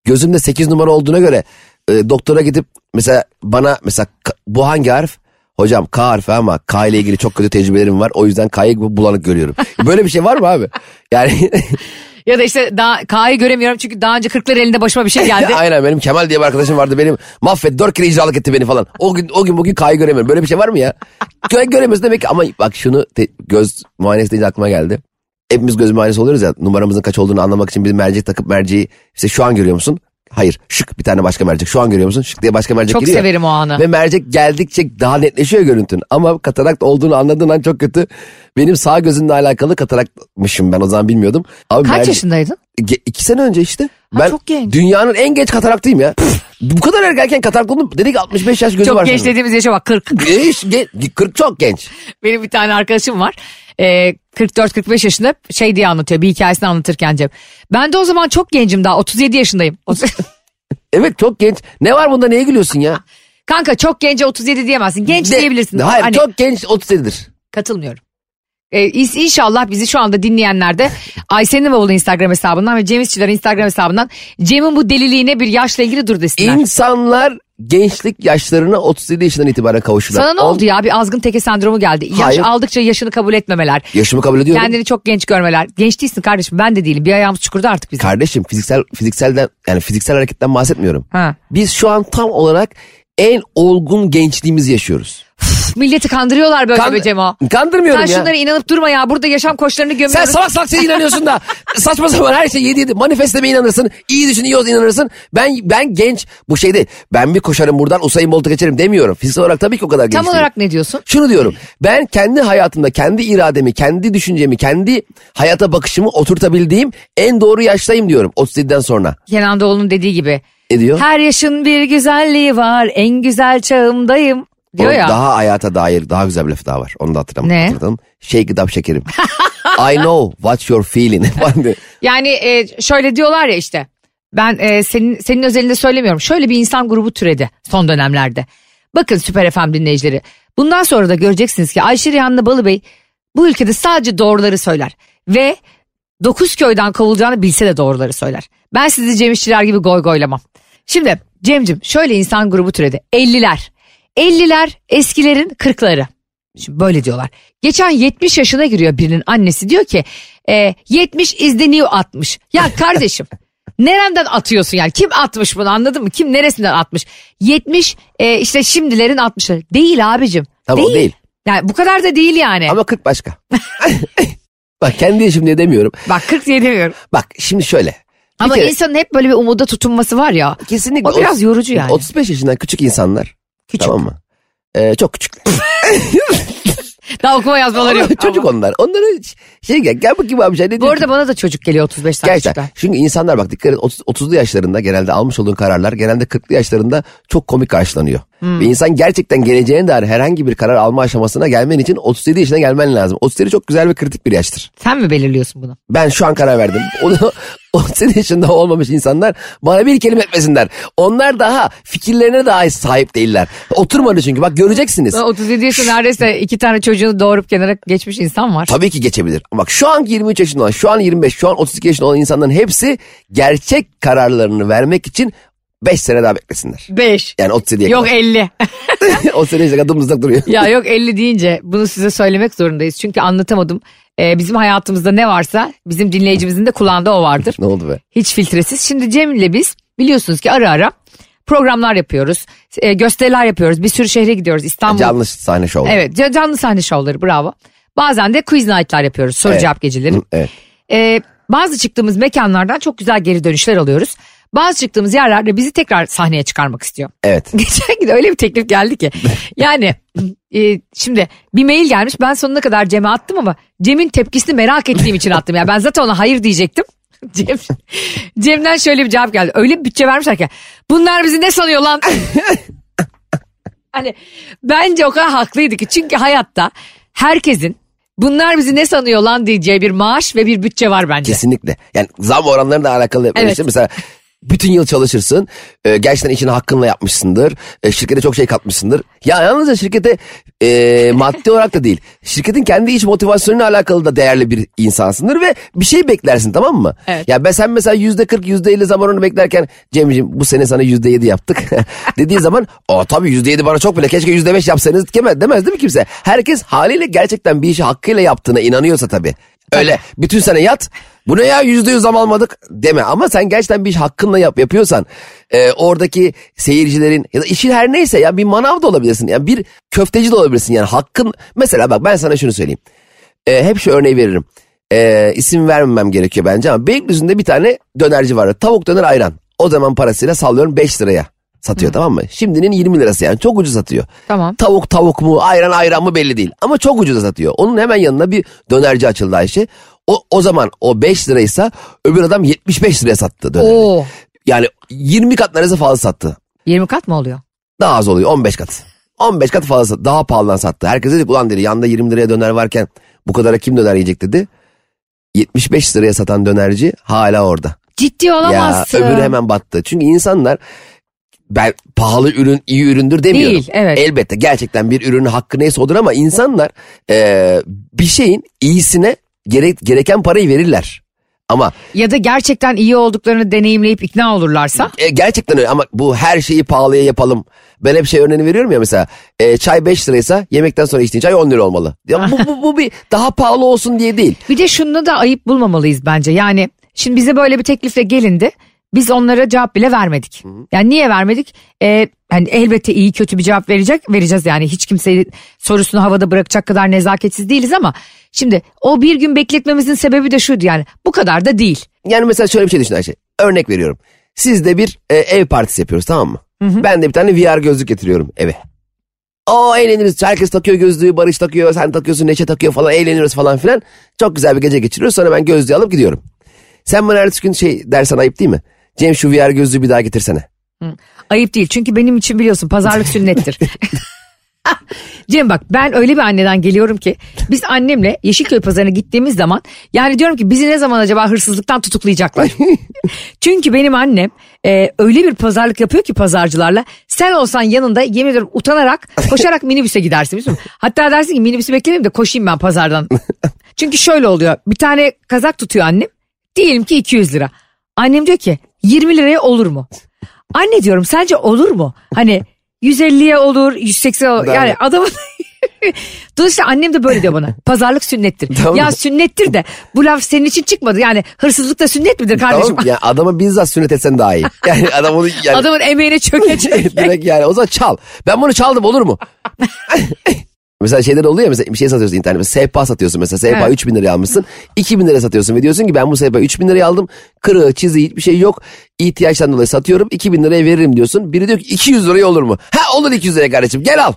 gözümde 8 numara olduğuna göre e, doktora gidip mesela bana mesela bu hangi harf? Hocam K harfi ama K ile ilgili çok kötü tecrübelerim var. O yüzden K'yı bulanık görüyorum. [laughs] Böyle bir şey var mı abi? Yani [laughs] Ya da işte daha K'yı göremiyorum çünkü daha önce kırklar elinde başıma bir şey [laughs] geldi. aynen benim Kemal diye bir arkadaşım vardı. Benim mahvet dört kere icralık etti beni falan. O gün o gün bugün K'yı göremiyorum. Böyle bir şey var mı ya? Göre, göremiyorsun demek ki ama bak şunu te- göz muayenesi deyince aklıma geldi. Hepimiz göz muayenesi oluyoruz ya numaramızın kaç olduğunu anlamak için bir mercek takıp merceği işte şu an görüyor musun? Hayır şık bir tane başka mercek. Şu an görüyor musun? Şık diye başka mercek Çok giriyor. severim o anı. Ve mercek geldikçe daha netleşiyor görüntün. Ama katarakt olduğunu anladığın an çok kötü. Benim sağ gözümle alakalı kataraktmışım ben o zaman bilmiyordum. Abi Kaç mercek- yaşındaydın? Ge- iki sene önce işte. Ha, ben çok genç. dünyanın en genç kataraktıyım ya. Bu kadar erken katarak oldum. Dedik 65 yaş gözü Çok var. genç senin. dediğimiz yaşa bak 40. Genç, gen- 40 çok genç. Benim bir tane arkadaşım var. Ee, 44-45 yaşında şey diye anlatıyor bir hikayesini anlatırken Cem. Ben de o zaman çok gencim daha 37 yaşındayım. [laughs] Evet çok genç. Ne var bunda neye gülüyorsun ya? Kanka çok gence 37 diyemezsin. Genç De- diyebilirsin. Hayır Hani çok genç 37'dir. Katılmıyorum. Ee, inşallah bizi şu anda dinleyenler de Ayşe'nin oğlu Instagram hesabından ve Cem İşçilerin Instagram hesabından Cem'in bu deliliğine bir yaşla ilgili dur desinler. İnsanlar gençlik yaşlarına 37 yaşından itibaren kavuşurlar. Sana ne On- oldu ya bir azgın teke sendromu geldi. Yaş Hayır. aldıkça yaşını kabul etmemeler. Yaşımı kabul ediyorum. Kendini çok genç görmeler. Genç değilsin kardeşim ben de değilim. Bir ayağımız çukurda artık bizim. Kardeşim fiziksel fizikselden yani fiziksel hareketten bahsetmiyorum. Ha. Biz şu an tam olarak en olgun gençliğimizi yaşıyoruz. Milleti kandırıyorlar böyle Kan- be Cemo. Kandırmıyorum Sen ya. şunlara inanıp durma ya. Burada yaşam koçlarını Sen gömüyoruz. salak salak şeye inanıyorsun da [laughs] saçma sapan her şey yedi yedi. Manifesteme inanırsın. iyi düşün iyi olsun inanırsın. Ben ben genç bu şey değil. Ben bir koşarım buradan Usain Bolt'u geçerim demiyorum. Fiziksel olarak tabii ki o kadar genç Tam değilim. olarak ne diyorsun? Şunu diyorum. Ben kendi hayatımda kendi irademi, kendi düşüncemi, kendi hayata bakışımı oturtabildiğim en doğru yaştayım diyorum 37'den sonra. Kenan Doğulu'nun dediği gibi. Ne diyor? Her yaşın bir güzelliği var. En güzel çağımdayım. Diyor ya. Daha hayata dair daha güzel bir lafı daha var. Onu da hatırlam Ne? hatırlatalım. Shake it up şekerim. I know what you're feeling. [laughs] Yani e, şöyle diyorlar ya işte. Ben e, senin senin özelinde söylemiyorum. Şöyle bir insan grubu türedi son dönemlerde. Bakın Süper FM dinleyicileri. Bundan sonra da göreceksiniz ki Ayşe Rihanna Balıbey bu ülkede sadece doğruları söyler. Ve dokuz köyden kovulacağını bilse de doğruları söyler. Ben sizi Cem İşçiler gibi goy goylamam. Şimdi Cem'cim şöyle insan grubu türedi. 50'ler. 50'ler eskilerin 40'ları. Şimdi böyle diyorlar. Geçen 70 yaşına giriyor birinin annesi diyor ki e, 70 is the new 60. Ya [laughs] kardeşim nereden atıyorsun yani kim atmış bunu anladın mı? Kim neresinden atmış? 70 e, işte şimdilerin 60'ları. Değil abicim. Tamam, o değil. Yani bu kadar da değil yani. Ama 40 başka. [laughs] Bak kendi yaşım diye demiyorum. Bak 40 diye demiyorum. Bak şimdi şöyle. Bir Ama kere- insanın hep böyle bir umuda tutunması var ya. kesinlikle O biraz yorucu yani. 35 yaşından küçük insanlar. Küçük. Tamam mı? Ee, çok küçük. [laughs] Daha okuma yazmaları yok. Çocuk Ama- onlar. Onlara şey gel, gel bakayım sen ne Bu diyorsun? arada bana da çocuk geliyor 35 tane Gerçekten. çocuklar. Çünkü insanlar bak dikkat et 30, 30'lu yaşlarında genelde almış olduğun kararlar genelde 40'lı yaşlarında çok komik karşılanıyor. Hmm. Ve insan gerçekten geleceğine dair herhangi bir karar alma aşamasına gelmen için 37 yaşına gelmen lazım. 37 çok güzel ve kritik bir yaştır. Sen mi belirliyorsun bunu? Ben şu an karar verdim. Onu 37 yaşında olmamış insanlar bana bir kelime etmesinler. Onlar daha fikirlerine daha sahip değiller. Oturmadı çünkü bak göreceksiniz. Ben 37 yaşında neredeyse iki tane çocuğunu doğurup kenara geçmiş insan var. Tabii ki geçebilir. Ama Bak şu an 23 yaşında olan, şu an 25, şu an 32 yaşında olan insanların hepsi gerçek kararlarını vermek için 5 sene daha beklesinler. 5. Yani 37'ye Yok [laughs] kadar. 50. o sene işte adımızda duruyor. ya yok 50 deyince bunu size söylemek zorundayız. Çünkü anlatamadım. Ee, bizim hayatımızda ne varsa bizim dinleyicimizin de kulağında o vardır. [laughs] ne oldu be? Hiç filtresiz. Şimdi Cem'le biz biliyorsunuz ki ara ara programlar yapıyoruz. e, gösteriler yapıyoruz. Bir sürü şehre gidiyoruz. İstanbul. Canlı sahne şovu. Evet ca- canlı sahne şovları bravo. Bazen de quiz night'lar yapıyoruz. Soru Evet. cevap geceleri. Evet. Ee, bazı çıktığımız mekanlardan çok güzel geri dönüşler alıyoruz. Bazı çıktığımız yerlerde bizi tekrar sahneye çıkarmak istiyor. Evet. [laughs] Geçen gün öyle bir teklif geldi ki. [laughs] Yani e, şimdi bir mail gelmiş ben sonuna kadar Cem'e attım ama Cem'in tepkisini merak ettiğim için attım. Yani ben zaten ona hayır diyecektim. [laughs] Cem, Cem'den şöyle bir cevap geldi. Öyle bir bütçe vermişler ki bunlar bizi ne sanıyor lan? hani bence o kadar haklıydı ki çünkü hayatta herkesin bunlar bizi ne sanıyor lan diyeceği bir maaş ve bir bütçe var bence. Kesinlikle. Yani zam oranlarıyla alakalı. Evet. işte mesela Bütün yıl çalışırsın. E, gerçekten işini hakkınla yapmışsındır. E, şirkete çok şey katmışsındır. Ya yalnızca şirkete e, [laughs] maddi olarak da değil. Şirketin kendi iş motivasyonuyla alakalı da değerli bir insansındır ve bir şey beklersin tamam mı? Evet. Ya ben sen mesela yüzde kırk yüzde elli zaman onu beklerken Cemciğim bu sene sana yüzde yedi yaptık [laughs] dediği zaman o tabii yüzde yedi bana çok bile keşke yüzde beş yapsanız demez, demez değil mi kimse? Herkes haliyle gerçekten bir işi hakkıyla yaptığına inanıyorsa tabii. Öyle bütün sene yat bu ne ya yüzde yüz zam almadık deme. Ama sen gerçekten bir hakkınla yap, yapıyorsan e, oradaki seyircilerin ya da işin her neyse ya bir manav da olabilirsin. Yani bir köfteci de olabilirsin. Yani hakkın mesela bak ben sana şunu söyleyeyim. E, hep şu örneği veririm. E, isim vermemem gerekiyor bence ama Beylikdüzü'nde bir tane dönerci var tavuk döner ayran. O zaman parasıyla sallıyorum 5 liraya satıyor tamam mı şimdinin 20 lirası yani çok ucuz satıyor Tamam. Tavuk tavuk mu ayran ayran mı belli değil. Ama çok ucuza satıyor. Onun hemen yanına bir dönerci açıldı Ayşe. O, o zaman o 5 liraysa öbür adam 75 liraya sattı döneri. Oo. Yani 20 kat neredeyse fazla sattı. 20 kat mı oluyor? Daha az oluyor 15 kat. 15 kat fazla sattı. Daha pahalıdan sattı. Herkes dedi ulan dedi yanında 20 liraya döner varken bu kadara kim döner yiyecek dedi. 75 liraya satan dönerci hala orada. Ciddi Ya olamazsın. öbürü hemen battı. Çünkü insanlar ben pahalı ürün iyi üründür demiyorum. Değil, evet. Elbette gerçekten bir ürünün hakkı neyse odur ama insanlar e, bir şeyin iyisine gerek, gereken parayı verirler. Ama Ya da gerçekten iyi olduklarını deneyimleyip ikna olurlarsa. e, gerçekten öyle ama bu her şeyi pahalıya yapalım. Ben hep şey örneğini veriyorum ya mesela e, çay 5 liraysa yemekten sonra içtiğin çay 10 lira olmalı. Ya bu, bu, bu bir daha pahalı olsun diye değil. Bir de şunu da ayıp bulmamalıyız bence. Yani şimdi bize böyle bir teklifle gelindi. Biz onlara cevap bile vermedik. Yani niye vermedik? Ee, hani elbette iyi kötü bir cevap verecek vereceğiz yani hiç kimseyi sorusunu havada bırakacak kadar nezaketsiz değiliz ama şimdi o bir gün bekletmemizin sebebi de şuydu yani bu kadar da değil. Yani mesela şöyle bir şey düşün Ayşe. Örnek veriyorum. Siz de bir e, ev partisi yapıyoruz tamam mı? Ben de bir tane VR gözlük getiriyorum eve. O eğleniriz. Herkes takıyor gözlüğü. Barış takıyor. Sen takıyorsun. Neşe takıyor falan. Eğleniyoruz falan filan. Çok güzel bir gece geçiriyoruz. Sonra ben gözlüğü alıp gidiyorum. Sen bana ertesi gün şey dersen ayıp değil mi? Cem şu VR gözlüğü bir daha getirsene. Ayıp değil çünkü benim için biliyorsun pazarlık sünnettir. [laughs] Cem bak ben öyle bir anneden geliyorum ki biz annemle Yeşilköy pazarına gittiğimiz zaman yani diyorum ki bizi ne zaman acaba hırsızlıktan tutuklayacaklar. [laughs] Çünkü benim annem e, öyle bir pazarlık yapıyor ki pazarcılarla sen olsan yanında yemin ediyorum utanarak koşarak [laughs] minibüse gidersin biliyor musun? Hatta dersin ki minibüsü beklemeyeyim de koşayım ben pazardan. Çünkü şöyle oluyor bir tane kazak tutuyor annem diyelim ki 200 lira. Annem diyor ki 20 liraya olur mu? Anne diyorum sence olur mu? Hani 150'ye olur 180'e olur. Yani adamın... [laughs] Dolayısıyla annem de böyle diyor bana. Pazarlık sünnettir. Tamam. Ya sünnettir de bu laf senin için çıkmadı. Yani hırsızlık da sünnet midir kardeşim? Tamam yani adama bizzat sünnet etsen daha iyi. [laughs] Yani adam onu yani, Adamın emeğine çökecek. [laughs] direkt yani o zaman çal. Ben bunu çaldım olur mu? Mesela şeyler oluyor mesela bir şey satıyorsun internette. Sehpa satıyorsun mesela. Sehpa Evet. 3000 liraya almışsın. 2000 liraya satıyorsun ve diyorsun ki ben bu sehpa 3000 liraya aldım. Kırığı, çiziği hiçbir şey yok. İhtiyaçtan dolayı satıyorum. 2000 liraya veririm diyorsun. Biri diyor ki 200 liraya olur mu? Ha olur 200 liraya kardeşim gel al.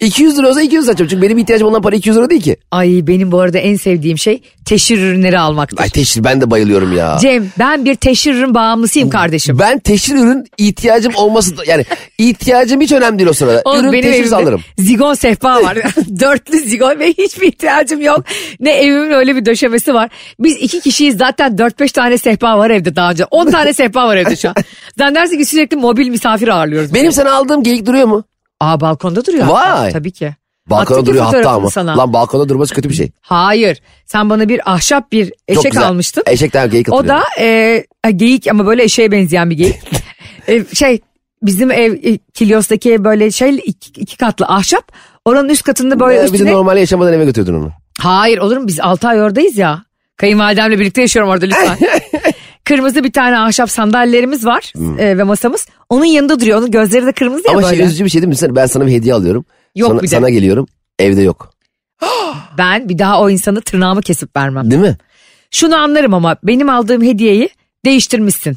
200 lira olsa 200 satacağım. Çünkü benim ihtiyacım olan para 200 lira değil ki. Ay benim bu arada en sevdiğim şey teşhir ürünleri almaktır. Ay teşhir ben de bayılıyorum ya. Cem ben bir teşhir ürün bağımlısıyım kardeşim. Ben teşhir ürün ihtiyacım olması yani ihtiyacım hiç önemli değil o sırada. Oğlum ürün benim teşhir alırım. zigon sehpa var. [laughs] [laughs] Dörtlü zigon ve hiçbir ihtiyacım yok. Ne evimin öyle bir döşemesi var. Biz iki kişiyiz zaten dört beş tane sehpa var evde daha önce. On tane sehpa var evde şu an. [laughs] Sen dersin ki sürekli mobil misafir ağırlıyoruz. Benim sana aldığım geyik duruyor mu? Aa balkonda duruyor. hatta. Vay. Tabii ki. Balkona Attık ya duruyor hatta ama. Sana. Lan balkona durması kötü bir şey. Hayır. Sen bana bir ahşap bir Çok eşek güzel. almıştın. Eşekten geyik O da e, geyik ama böyle eşeğe benzeyen bir geyik. [laughs] E, şey bizim ev e, Kilyos'taki böyle şey iki, iki katlı ahşap. Oranın üst katında böyle Ee, üstüne... normal yaşamadan eve götürdün onu. Hayır olur mu biz 6 ay oradayız ya. Kayınvalidemle birlikte yaşıyorum orada lütfen. [laughs] kırmızı bir tane ahşap sandalyelerimiz var e, ve masamız. Onun yanında duruyor. Onun gözleri de kırmızı ya Ama böyle. şey üzücü bir şey değil mi? Sen- Ben sana bir hediye alıyorum. Yok sana, bir de. sana geliyorum. Evde yok. [gasps] Ben bir daha o insanı tırnağımı kesip vermem. Değil mi? Şunu anlarım ama benim aldığım hediyeyi değiştirmişsin.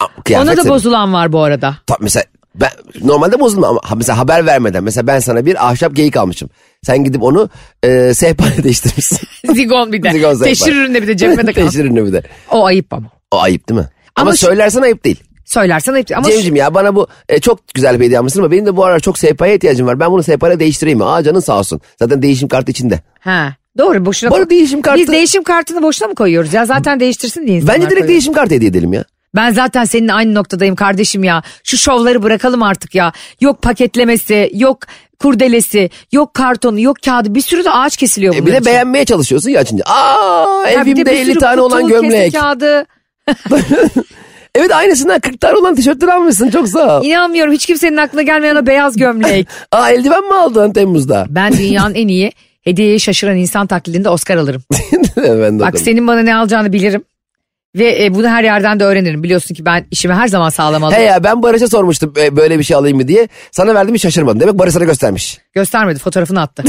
A- kıyafet Ona da senin. bozulan var bu arada. Ta- mesela ben normalde bozulma ama ha- mesela haber vermeden mesela ben sana bir ahşap geyik almışım. Sen gidip onu e, sehpayla [laughs] değiştirmişsin. Zigon bir de. Zigon sehpa. Teşhir üründe bir de cebime de [laughs] kalsın. Teşhir ürünü bir de. O ayıp ama. O ayıp değil mi? Ama, Ama şu- söylersen ayıp değil. Söylersen ayıp. Ama Cemciğim ya bana bu e, çok güzel bir hediye almışsın ama benim de bu aralar çok sehpaya ihtiyacım var. Ben bunu sehpayla değiştireyim mi? Aa canın sağ olsun. Zaten değişim kartı içinde. Ha, doğru boşuna. Arada değişim kartı... Biz değişim kartını boşuna mı koyuyoruz ya? Zaten değiştirsin diye insanlar Bence direkt koyuyor. değişim kartı hediye edelim ya. Ben zaten seninle aynı noktadayım kardeşim ya. Şu şovları bırakalım artık ya. Yok paketlemesi, yok kurdelesi, yok kartonu, yok kağıdı. Bir sürü de ağaç kesiliyor E bunun bir de beğenmeye çalışıyorsun ya açınca. Aa evimde bir 50 sürü tane olan gömlek. kağıdı. [laughs] Evet aynısından 40 tane olan tişörtler almışsın çok sağ ol. İnanmıyorum hiç kimsenin aklına gelmeyen o beyaz gömlek. [laughs] Aa eldiven mi aldın Temmuz'da? Ben [laughs] dünyanın en iyi hediyeye şaşıran insan taklidinde Oscar alırım. ben de Bak senin bana ne alacağını bilirim. Ve e, bunu her yerden de öğrenirim. Biliyorsun ki ben işimi her zaman sağlam He alıyorum. ya ben Barış'a sormuştum e, böyle bir şey alayım mı diye. Sana verdim hiç şaşırmadım. Demek Barış sana göstermiş. Göstermedi fotoğrafını attı.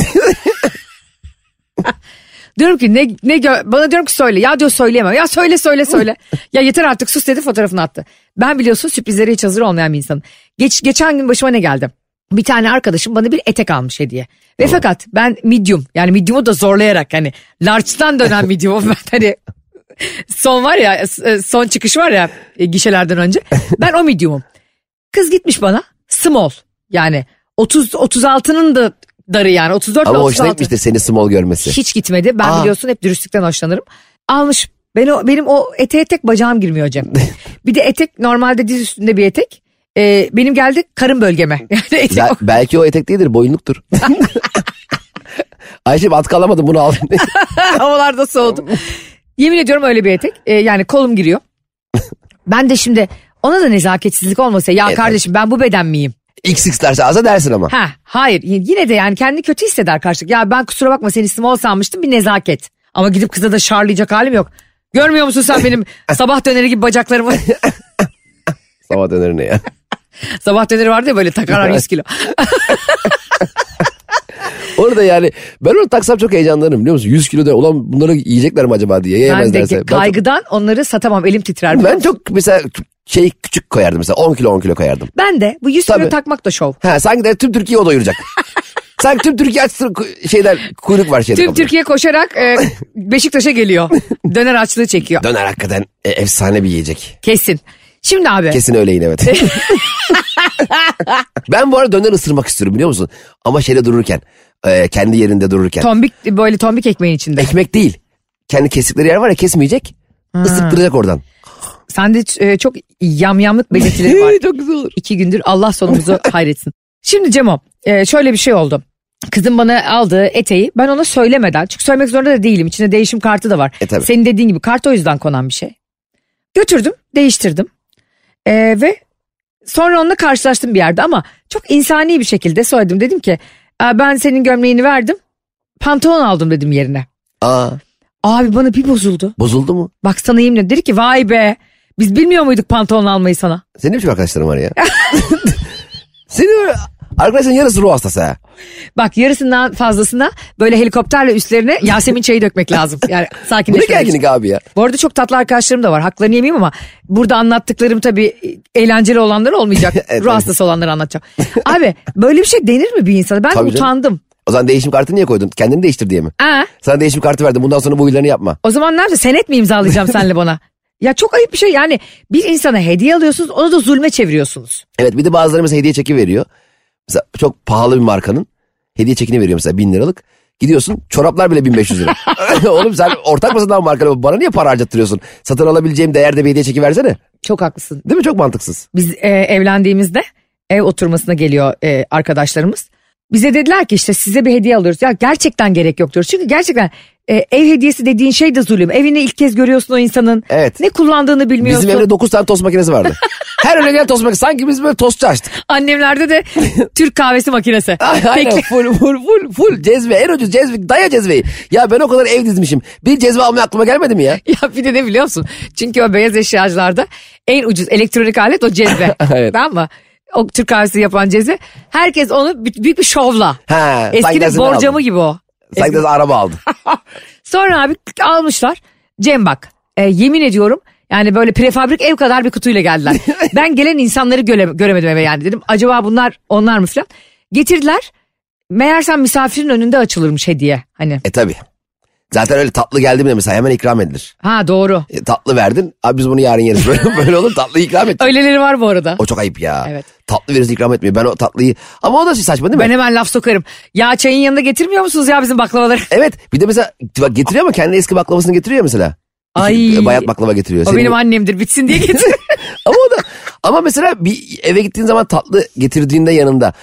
Diyorum ki ne, ne bana diyorum ki söyle. Ya diyor söyleyemem. Ya söyle söyle söyle. [laughs] ya yeter artık sus dedi fotoğrafını attı. Ben biliyorsun sürprizlere hiç hazır olmayan bir insanım. Geç, geçen gün başıma ne geldi? Bir tane arkadaşım bana bir etek almış hediye. Ve fakat ben medium yani medium'u da zorlayarak hani large'dan dönen [laughs] medium'um ben hani son var ya e, son çıkış var ya e, gişelerden önce. Ben o medium'um. Kız gitmiş bana small yani 30 36'nın da darı yani 34 Ama ile hoşuna 36. gitmiştir seni small görmesi. Hiç gitmedi. Ben Aa. biliyorsun hep dürüstlükten hoşlanırım. Almış. Ben o, benim o eteğe tek bacağım girmiyor Cem. [laughs] bir de etek normalde diz üstünde bir etek. Ee, benim geldi karın bölgeme. [laughs] Yani etek Bel- belki o etek değildir boyunluktur. [laughs] Ayşe at kalamadım bunu al. havalarda soğudu. Yemin ediyorum öyle bir etek. Ee, yani kolum giriyor. Ben de şimdi ona da nezaketsizlik olmasa ya Evet, kardeşim ben bu beden miyim? XX derse aza dersin ama. Ha hayır yine de yani kendi kötü hisseder karşılık. Ya ben kusura bakma seni small sanmıştım bir nezaket. Ama gidip kıza da şarlayacak halim yok. Görmüyor musun sen benim [laughs] sabah döneri gibi bacaklarımı? [laughs] Sabah döner ne ya? [laughs] sabah döneri vardı ya böyle takarlar 100 kilo. Orada yani ben onu taksam çok heyecanlanırım biliyor musun? 100 kilo de ulan bunları yiyecekler mi acaba diye Ben de yiyemezlerse. Ben çok- kaygıdan onları satamam elim titrer. Ben çok mesela şey küçük koyardım mesela 10 kilo 10 kilo koyardım. Ben de bu 100 kilo Tabii. takmak da şov. Ha sanki de tüm Türkiye o doyuracak. [laughs] sanki tüm Türkiye açsın şeyler kuyruk var şeyde. Tüm kapıda. Türkiye koşarak e, [laughs] Beşiktaş'a geliyor. [laughs] Döner açlığı çekiyor. Döner hakikaten e, efsane bir yiyecek. Kesin. Şimdi abi. Kesin öyle evet. ben bu arada döner ısırmak istiyorum biliyor musun? Ama şeyde dururken. e, kendi yerinde dururken. Tombik böyle tombik ekmeğin içinde. Ekmek değil. Kendi kestikleri yer var ya kesmeyecek. Isıttıracak oradan. Sende e, çok yamyamlık belirtileri var. [laughs] Çok güzel olur. İki gündür Allah sonumuzu [laughs] hayretsin. Şimdi Cemo e, şöyle bir şey oldu. Kızım bana aldığı eteği ben ona söylemeden çünkü söylemek zorunda da değilim. İçinde değişim kartı da var. E, tabii. Senin dediğin gibi kart o yüzden konan bir şey. Götürdüm değiştirdim E, ve sonra onunla karşılaştım bir yerde ama çok insani bir şekilde söyledim. Dedim ki "Aa, ben senin gömleğini verdim pantolon aldım dedim yerine. Aa, Abi bana bir bozuldu. bozuldu mu? Bak sana yemin ederim. Dedi ki vay be biz bilmiyor muyduk pantolon almayı sana. Senin ne biçim arkadaşların var ya? [laughs] Senin arkadaşların yarısı ruh hastası ha. Bak yarısından fazlasına böyle helikopterle üstlerine Yasemin çayı dökmek lazım. Yani Bu ne sakinleşmek için. gerginlik abi ya? Bu arada çok tatlı arkadaşlarım da var. Haklarını yemeyeyim ama burada anlattıklarım tabii eğlenceli olanlar olmayacak. [laughs] Evet, Ruh hastası olanları anlatacağım. Abi böyle bir şey denir mi bir insana? Ben Tabii canım. utandım. O zaman değişim kartı niye koydun? Kendini değiştir diye mi? Aa, Sana değişim kartı verdim. Bundan sonra bu huylarını yapma. o zaman ne yapacağız? Senet mi imzalayacağım senle bana? Ya çok ayıp bir şey yani bir insana hediye alıyorsunuz onu da zulme çeviriyorsunuz. Evet bir de bazıları mesela hediye çeki veriyor. Mesela çok pahalı bir markanın hediye çekini veriyor mesela bin liralık. Gidiyorsun çoraplar bile 1500 lira. [laughs] [laughs] Oğlum sen ortak mısın lan markayla? Bana niye para harcattırıyorsun? Satın alabileceğim değerde bir hediye çeki versene. Çok haklısın. Değil mi? Çok mantıksız. Biz e, evlendiğimizde ev oturmasına geliyor e, arkadaşlarımız. Bize dediler ki işte size bir hediye alıyoruz. Ya gerçekten gerek yok diyoruz. Çünkü gerçekten e, ev hediyesi dediğin şey de zulüm. Evini ilk kez görüyorsun o insanın. Evet. Ne kullandığını bilmiyorsun. Bizim evde 9 tane tost makinesi vardı. [laughs] Her öyle gel tost makinesi. Sanki biz böyle tostçu açtık. Annemlerde de [laughs] Türk kahvesi makinesi. Aynen Tekli- full full full full cezve en ucuz cezve daya cezveyi. Ya ben o kadar ev dizmişim. Bir cezve almaya aklıma gelmedi mi ya? [laughs] Ya bir de ne biliyor musun? Çünkü o beyaz eşyacılarda en ucuz elektronik alet o cezve. Evet. Tamam mı? O Türk kahvesi yapan cezve. Herkes onu büyük bir şovla. Sanki Eskiden borcamı gibi o. Sanki araba aldım. [laughs] Sonra abi almışlar. Cem bak e, yemin ediyorum yani böyle prefabrik ev kadar bir kutuyla geldiler. [laughs] ben gelen insanları göre, göremedim eve yani dedim. Acaba bunlar onlar mı falan. Getirdiler. Meğersem misafirin önünde açılırmış hediye. Hani E tabi. Zaten öyle tatlı geldi mi de mesela hemen ikram edilir. ha doğru. E, tatlı verdin. Abi biz bunu yarın yeriz. [laughs] Böyle, böyle olur tatlı ikram et. Öyleleri var bu arada. O çok ayıp ya. Evet. Tatlı verirse ikram etmiyor. Ben o tatlıyı... Ama o da saçma değil mi? Ben hemen laf sokarım. Ya çayın yanında getirmiyor musunuz ya bizim baklavaları? [laughs] Evet bir de mesela getiriyor ama kendi eski baklavasını getiriyor mesela. Ay. bayat baklava getiriyor. O Senin- benim annemdir bitsin diye [laughs] getir. ama o da ama mesela bir eve gittiğin zaman tatlı getirdiğinde yanında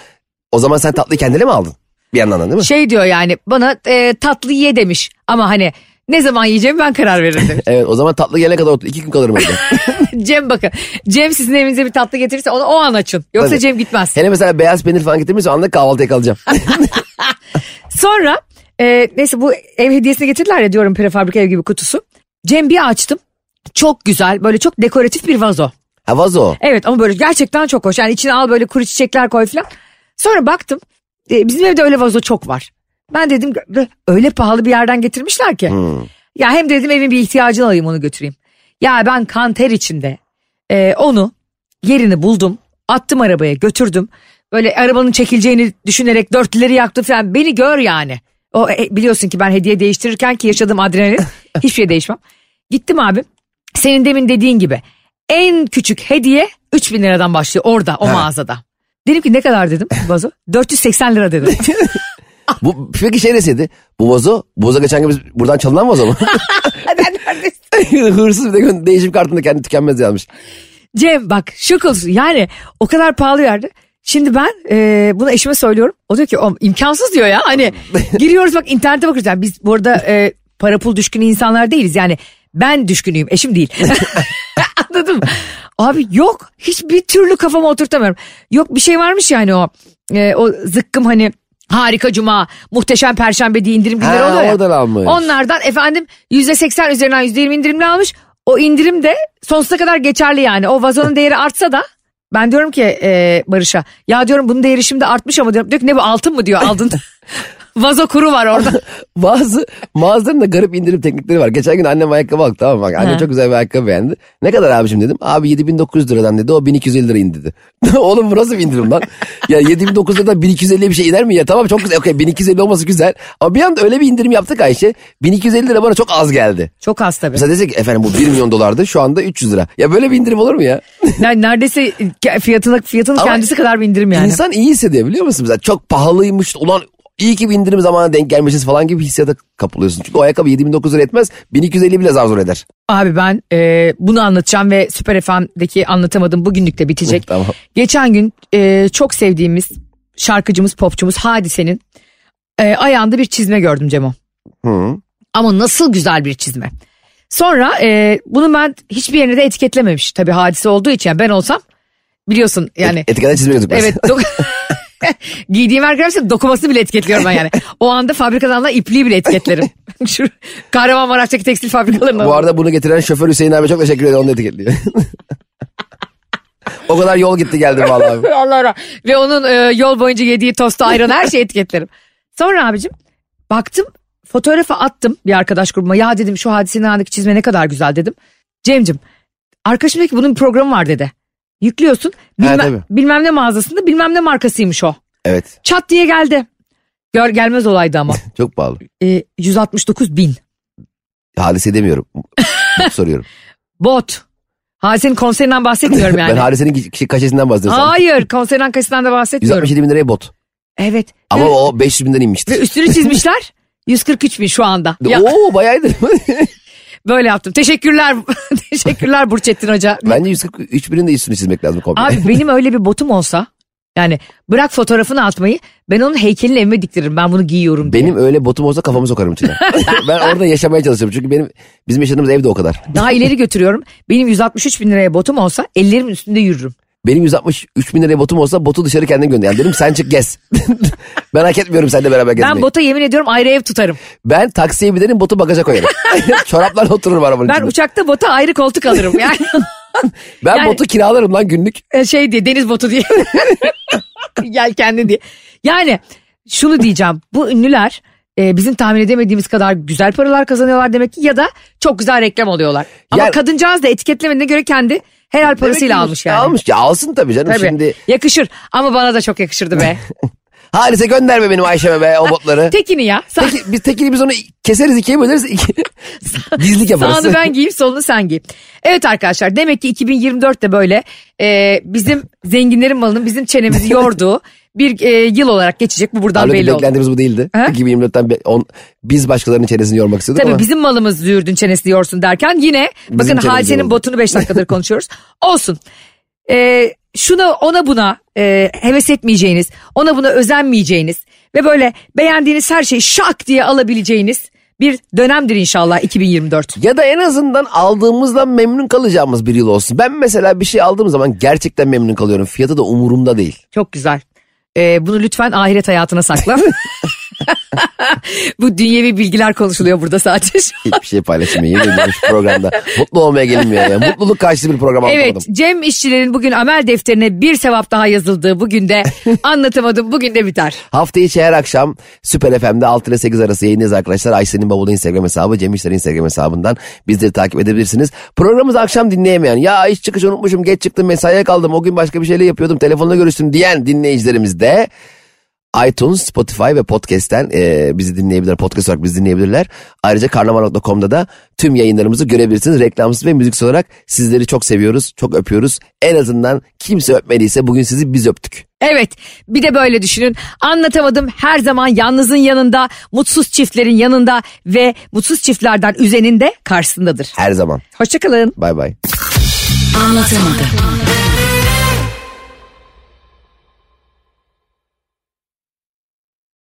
o zaman sen tatlıyı kendine mi aldın? Bir yandan da değil mi? şey diyor yani bana e, tatlı ye demiş. Ama hani ne zaman yiyeceğimi ben karar veririm demiş. [laughs] Evet o zaman tatlı gelene kadar otur. iki gün kalırım evde. [laughs] Cem bakın. Cem sizin evinize bir tatlı getirirse onu o an açın. Yoksa Tabii. Cem gitmez. Hele mesela beyaz peynir falan getirmişse anında kahvaltıya kalacağım. [laughs] Sonra e, neyse bu ev hediyesini getirdiler ya diyorum prefabrika ev gibi kutusu. Cem bir açtım. Çok güzel böyle çok dekoratif bir vazo. ha vazo. Evet ama böyle gerçekten çok hoş. Yani içine al böyle kuru çiçekler koy falan. Sonra baktım e, bizim evde öyle vazo çok var. Ben dedim öyle pahalı bir yerden getirmişler ki. Ya hem dedim evin bir ihtiyacını alayım onu götüreyim. Ya ben kan ter içinde e, onu yerini buldum. Attım arabaya götürdüm. Böyle arabanın çekileceğini düşünerek dörtlüleri yaktım falan. Beni gör yani. O e, biliyorsun ki ben hediye değiştirirken ki yaşadığım adrenalin [laughs] hiçbir şey değişmem. Gittim abi. Senin demin dediğin gibi en küçük hediye 3000 liradan başlıyor orada o mağazada. Dedim ki ne kadar dedim vazo? [laughs] 480 lira dedim. Bu, peki şey deseydi bu vazo, bu vazo geçen gün biz buradan çalınan vazo mu? [laughs] ben neredesin? [laughs] Hırsız bir de değişim kartında kendi tükenmez yazmış. Cem bak şok olsun yani o kadar pahalı yerde. Şimdi ben e, bunu eşime söylüyorum. O diyor ki o imkansız diyor ya. Hani giriyoruz bak internete bakıyoruz. Yani biz bu arada e, para pul düşkünü insanlar değiliz. Yani ben düşkünüyüm eşim değil. Anladın mı? Abi yok hiçbir türlü kafama oturtamıyorum. Yok bir şey varmış yani o e, o zıkkım hani harika cuma muhteşem perşembe diye indirim günleri Ha, oluyor ya. oradan almış. Onlardan efendim yüzde seksen üzerinden yüzde yirmi indirimli almış. O indirim de sonsuza kadar geçerli yani. O vazonun [laughs] değeri artsa da ben diyorum ki e, Barış'a ya diyorum bunun değeri şimdi artmış ama diyorum. Diyor ki ne bu altın mı diyor aldın. [laughs] Vazo kuru var orada. [laughs] Bazı mağazaların da garip indirim teknikleri var. Geçen gün annem ayakkabı aldı tamam? Bak annem Ha. çok güzel bir ayakkabı beğendi. Ne kadar abicim dedim. Abi 7900 liradan dedi o 1250 lira indi dedi. [laughs] Oğlum bu nasıl bir indirim lan? ya 7900 liradan 1250 bir şey iner mi ya? Tamam çok güzel. Okey 1250 olması güzel. Ama bir anda öyle bir indirim yaptık Ayşe. 1250 lira bana çok az geldi. Çok az tabii. Mesela desek ki efendim bu 1 milyon dolardı şu anda 300 lira. Ya böyle bir indirim olur mu ya? [laughs] Yani neredeyse fiyatının Ama kendisi kadar bir indirim yani. İnsan iyi hissediyor biliyor musun? Mesela çok pahalıymış ulan iyi ki bir indirim zamanına denk gelmişiz falan gibi hissiyata kapılıyorsun. Çünkü o ayakkabı 7900 lira etmez 1250 bile zar zor eder. Abi ben e, bunu anlatacağım ve Süper FM'deki anlatamadım bugünlük de bitecek. [laughs] Tamam. Geçen gün e, çok sevdiğimiz şarkıcımız, popçumuz Hadise'nin e, ayağında bir çizme gördüm Cemo. Hı. Ama nasıl güzel bir çizme. Sonra e, bunu ben hiçbir yerine de etiketlememiş. Tabii hadise olduğu için yani ben olsam biliyorsun yani. Etikete çizme gözükmez. Evet. [laughs] [laughs] Giydiğim arkadaşlar dokumasını bile etiketliyorum ben yani. O anda fabrikadan da ipliği bile etiketlerim. [laughs] Şu Kahramanmaraş'taki tekstil fabrikalarında. Bu arada bunu getiren şoför Hüseyin abi çok teşekkür ederim onu etiketliyor. [laughs] o kadar yol gitti geldi vallahi. Allah Allah. Ve onun e, yol boyunca yediği tostu ayranı her şeyi etiketlerim. Sonra abicim baktım fotoğrafı attım bir arkadaş grubuma. Ya dedim şu hadisenin anındaki çizme ne kadar güzel dedim. Cemcim arkadaşım dedi ki bunun bir programı var dedi. Yüklüyorsun bilmem, tabii. bilmem ne mağazasında bilmem ne markasıymış o. Evet Çat diye geldi. Gör gelmez olaydı ama. [laughs] çok pahalı. E, 169 bin. Hadise demiyorum. [laughs] soruyorum. Bot. Hadisenin konserinden bahsetmiyorum yani. [laughs] Ben hadisenin kişi kaşesinden bahsediyorum. Hayır konserden kaçısından da bahsetmiyorum. 167 bin liraya bot. Evet. Ama Ve- o 500 binden Ve inmiştir. üstünü çizmişler. 143 bin şu anda. Ya, Oo bayağıydı. Böyle yaptım. Teşekkürler. [laughs] Teşekkürler Burçettin Hoca. Bence 143 binin de üstünü çizmek lazım komple. Abi benim öyle bir botum olsa yani bırak fotoğrafını atmayı ben onun heykelini evime diktiririm. Ben bunu giyiyorum diye. Benim öyle botum olsa kafamı sokarım içine. [laughs] ben orada yaşamaya çalışıyorum. Çünkü benim bizim yaşadığımız evde o kadar. Daha ileri götürüyorum. Benim 163 bin liraya botum olsa ellerimin üstünde yürürüm. Benim 163 bin liraya botum olsa botu dışarı kendim gönder. Yani dedim sen çık gez. [laughs] ben hak etmiyorum seninle beraber gezmeyi. Ben Ben, bota yemin ediyorum ayrı ev tutarım. taksiye binerim botu bagaja koyarım. [laughs] [laughs] Çoraplarla otururum arabanın Ben içinde. uçakta bota ayrı koltuk alırım. Yani ben yani- botu kiralarım lan günlük. e, şey diye deniz botu diye. Gel kendi diye. Yani şunu diyeceğim. Bu ünlüler e, bizim tahmin edemediğimiz kadar güzel paralar kazanıyorlar demek ki ya da çok güzel reklam oluyorlar. Ama Yani- kadıncağız da etiketlemediğine göre kendi helal parasıyla almış yani. Almış ya alsın tabii canım Tabii. şimdi. Yakışır ama bana da çok yakışırdı be. [laughs] Halise gönderme benim Ayşe'me be o botları. [laughs] Tekini ya. Sa- Peki, biz tekini biz onu keseriz ikiye böleriz. Iki... [laughs] Yaparız. Sağını ben giyeyim solunu sen giy. Evet arkadaşlar demek ki 2024'te böyle e, bizim zenginlerin malının bizim çenemizi yorduğu bir e, yıl olarak geçecek. Bu buradan Halbuki belli oldu. beklentimiz bu değildi. Ha? 2024'ten be- on, biz başkalarının çenesini yormak istiyorduk Tabii ama bizim malımız züğürdün çenesini yorsun derken yine Bizim bakın hadisenin botunu 5 dakikadır [laughs] konuşuyoruz. Olsun. Ee, şuna ona buna e, heves etmeyeceğiniz, ona buna özenmeyeceğiniz ve böyle beğendiğiniz her şeyi şak diye alabileceğiniz bir dönemdir inşallah 2024. ya da en azından aldığımızdan memnun kalacağımız bir yıl olsun. Ben mesela bir şey aldığım zaman gerçekten memnun kalıyorum. Fiyatı da umurumda değil. Çok güzel. Ee, bunu lütfen ahiret hayatına sakla. [laughs] [laughs] Bu dünyevi bilgiler konuşuluyor burada sadece. Hiçbir şey paylaşmayayım. Yemin ediyorum şu programda. Mutlu olmaya gelinmiyor ya. Mutluluk karşıtı bir program Evet anlatamadım. Cem işçilerin bugün amel defterine bir sevap daha yazıldığı bugün de [laughs] anlatamadım bugün de biter. Hafta içi her akşam Süper FM'de 6 ile 8 arası yayınlıyız arkadaşlar. Ayşe'nin bavulu Instagram hesabı, Cem İşler'in Instagram hesabından bizleri takip edebilirsiniz. Programımızı akşam dinleyemeyen, ya iş çıkışı unutmuşum, geç çıktım, mesaiye kaldım, o gün başka bir şeyle yapıyordum, telefonla görüştüm diyen dinleyicilerimiz de iTunes, Spotify ve Podcast'ten e, bizi dinleyebilirler. Podcast olarak bizi dinleyebilirler. Ayrıca karnaval.com'da da tüm yayınlarımızı görebilirsiniz. Reklamsız ve müziksiz olarak sizleri çok seviyoruz, çok öpüyoruz. En azından kimse öpmediyse bugün sizi biz öptük. Evet bir de böyle düşünün anlatamadım her zaman yalnızın yanında mutsuz çiftlerin yanında ve mutsuz çiftlerden üzeninde karşısındadır. Her zaman. Hoşçakalın. Bay bay. Anlatamadım.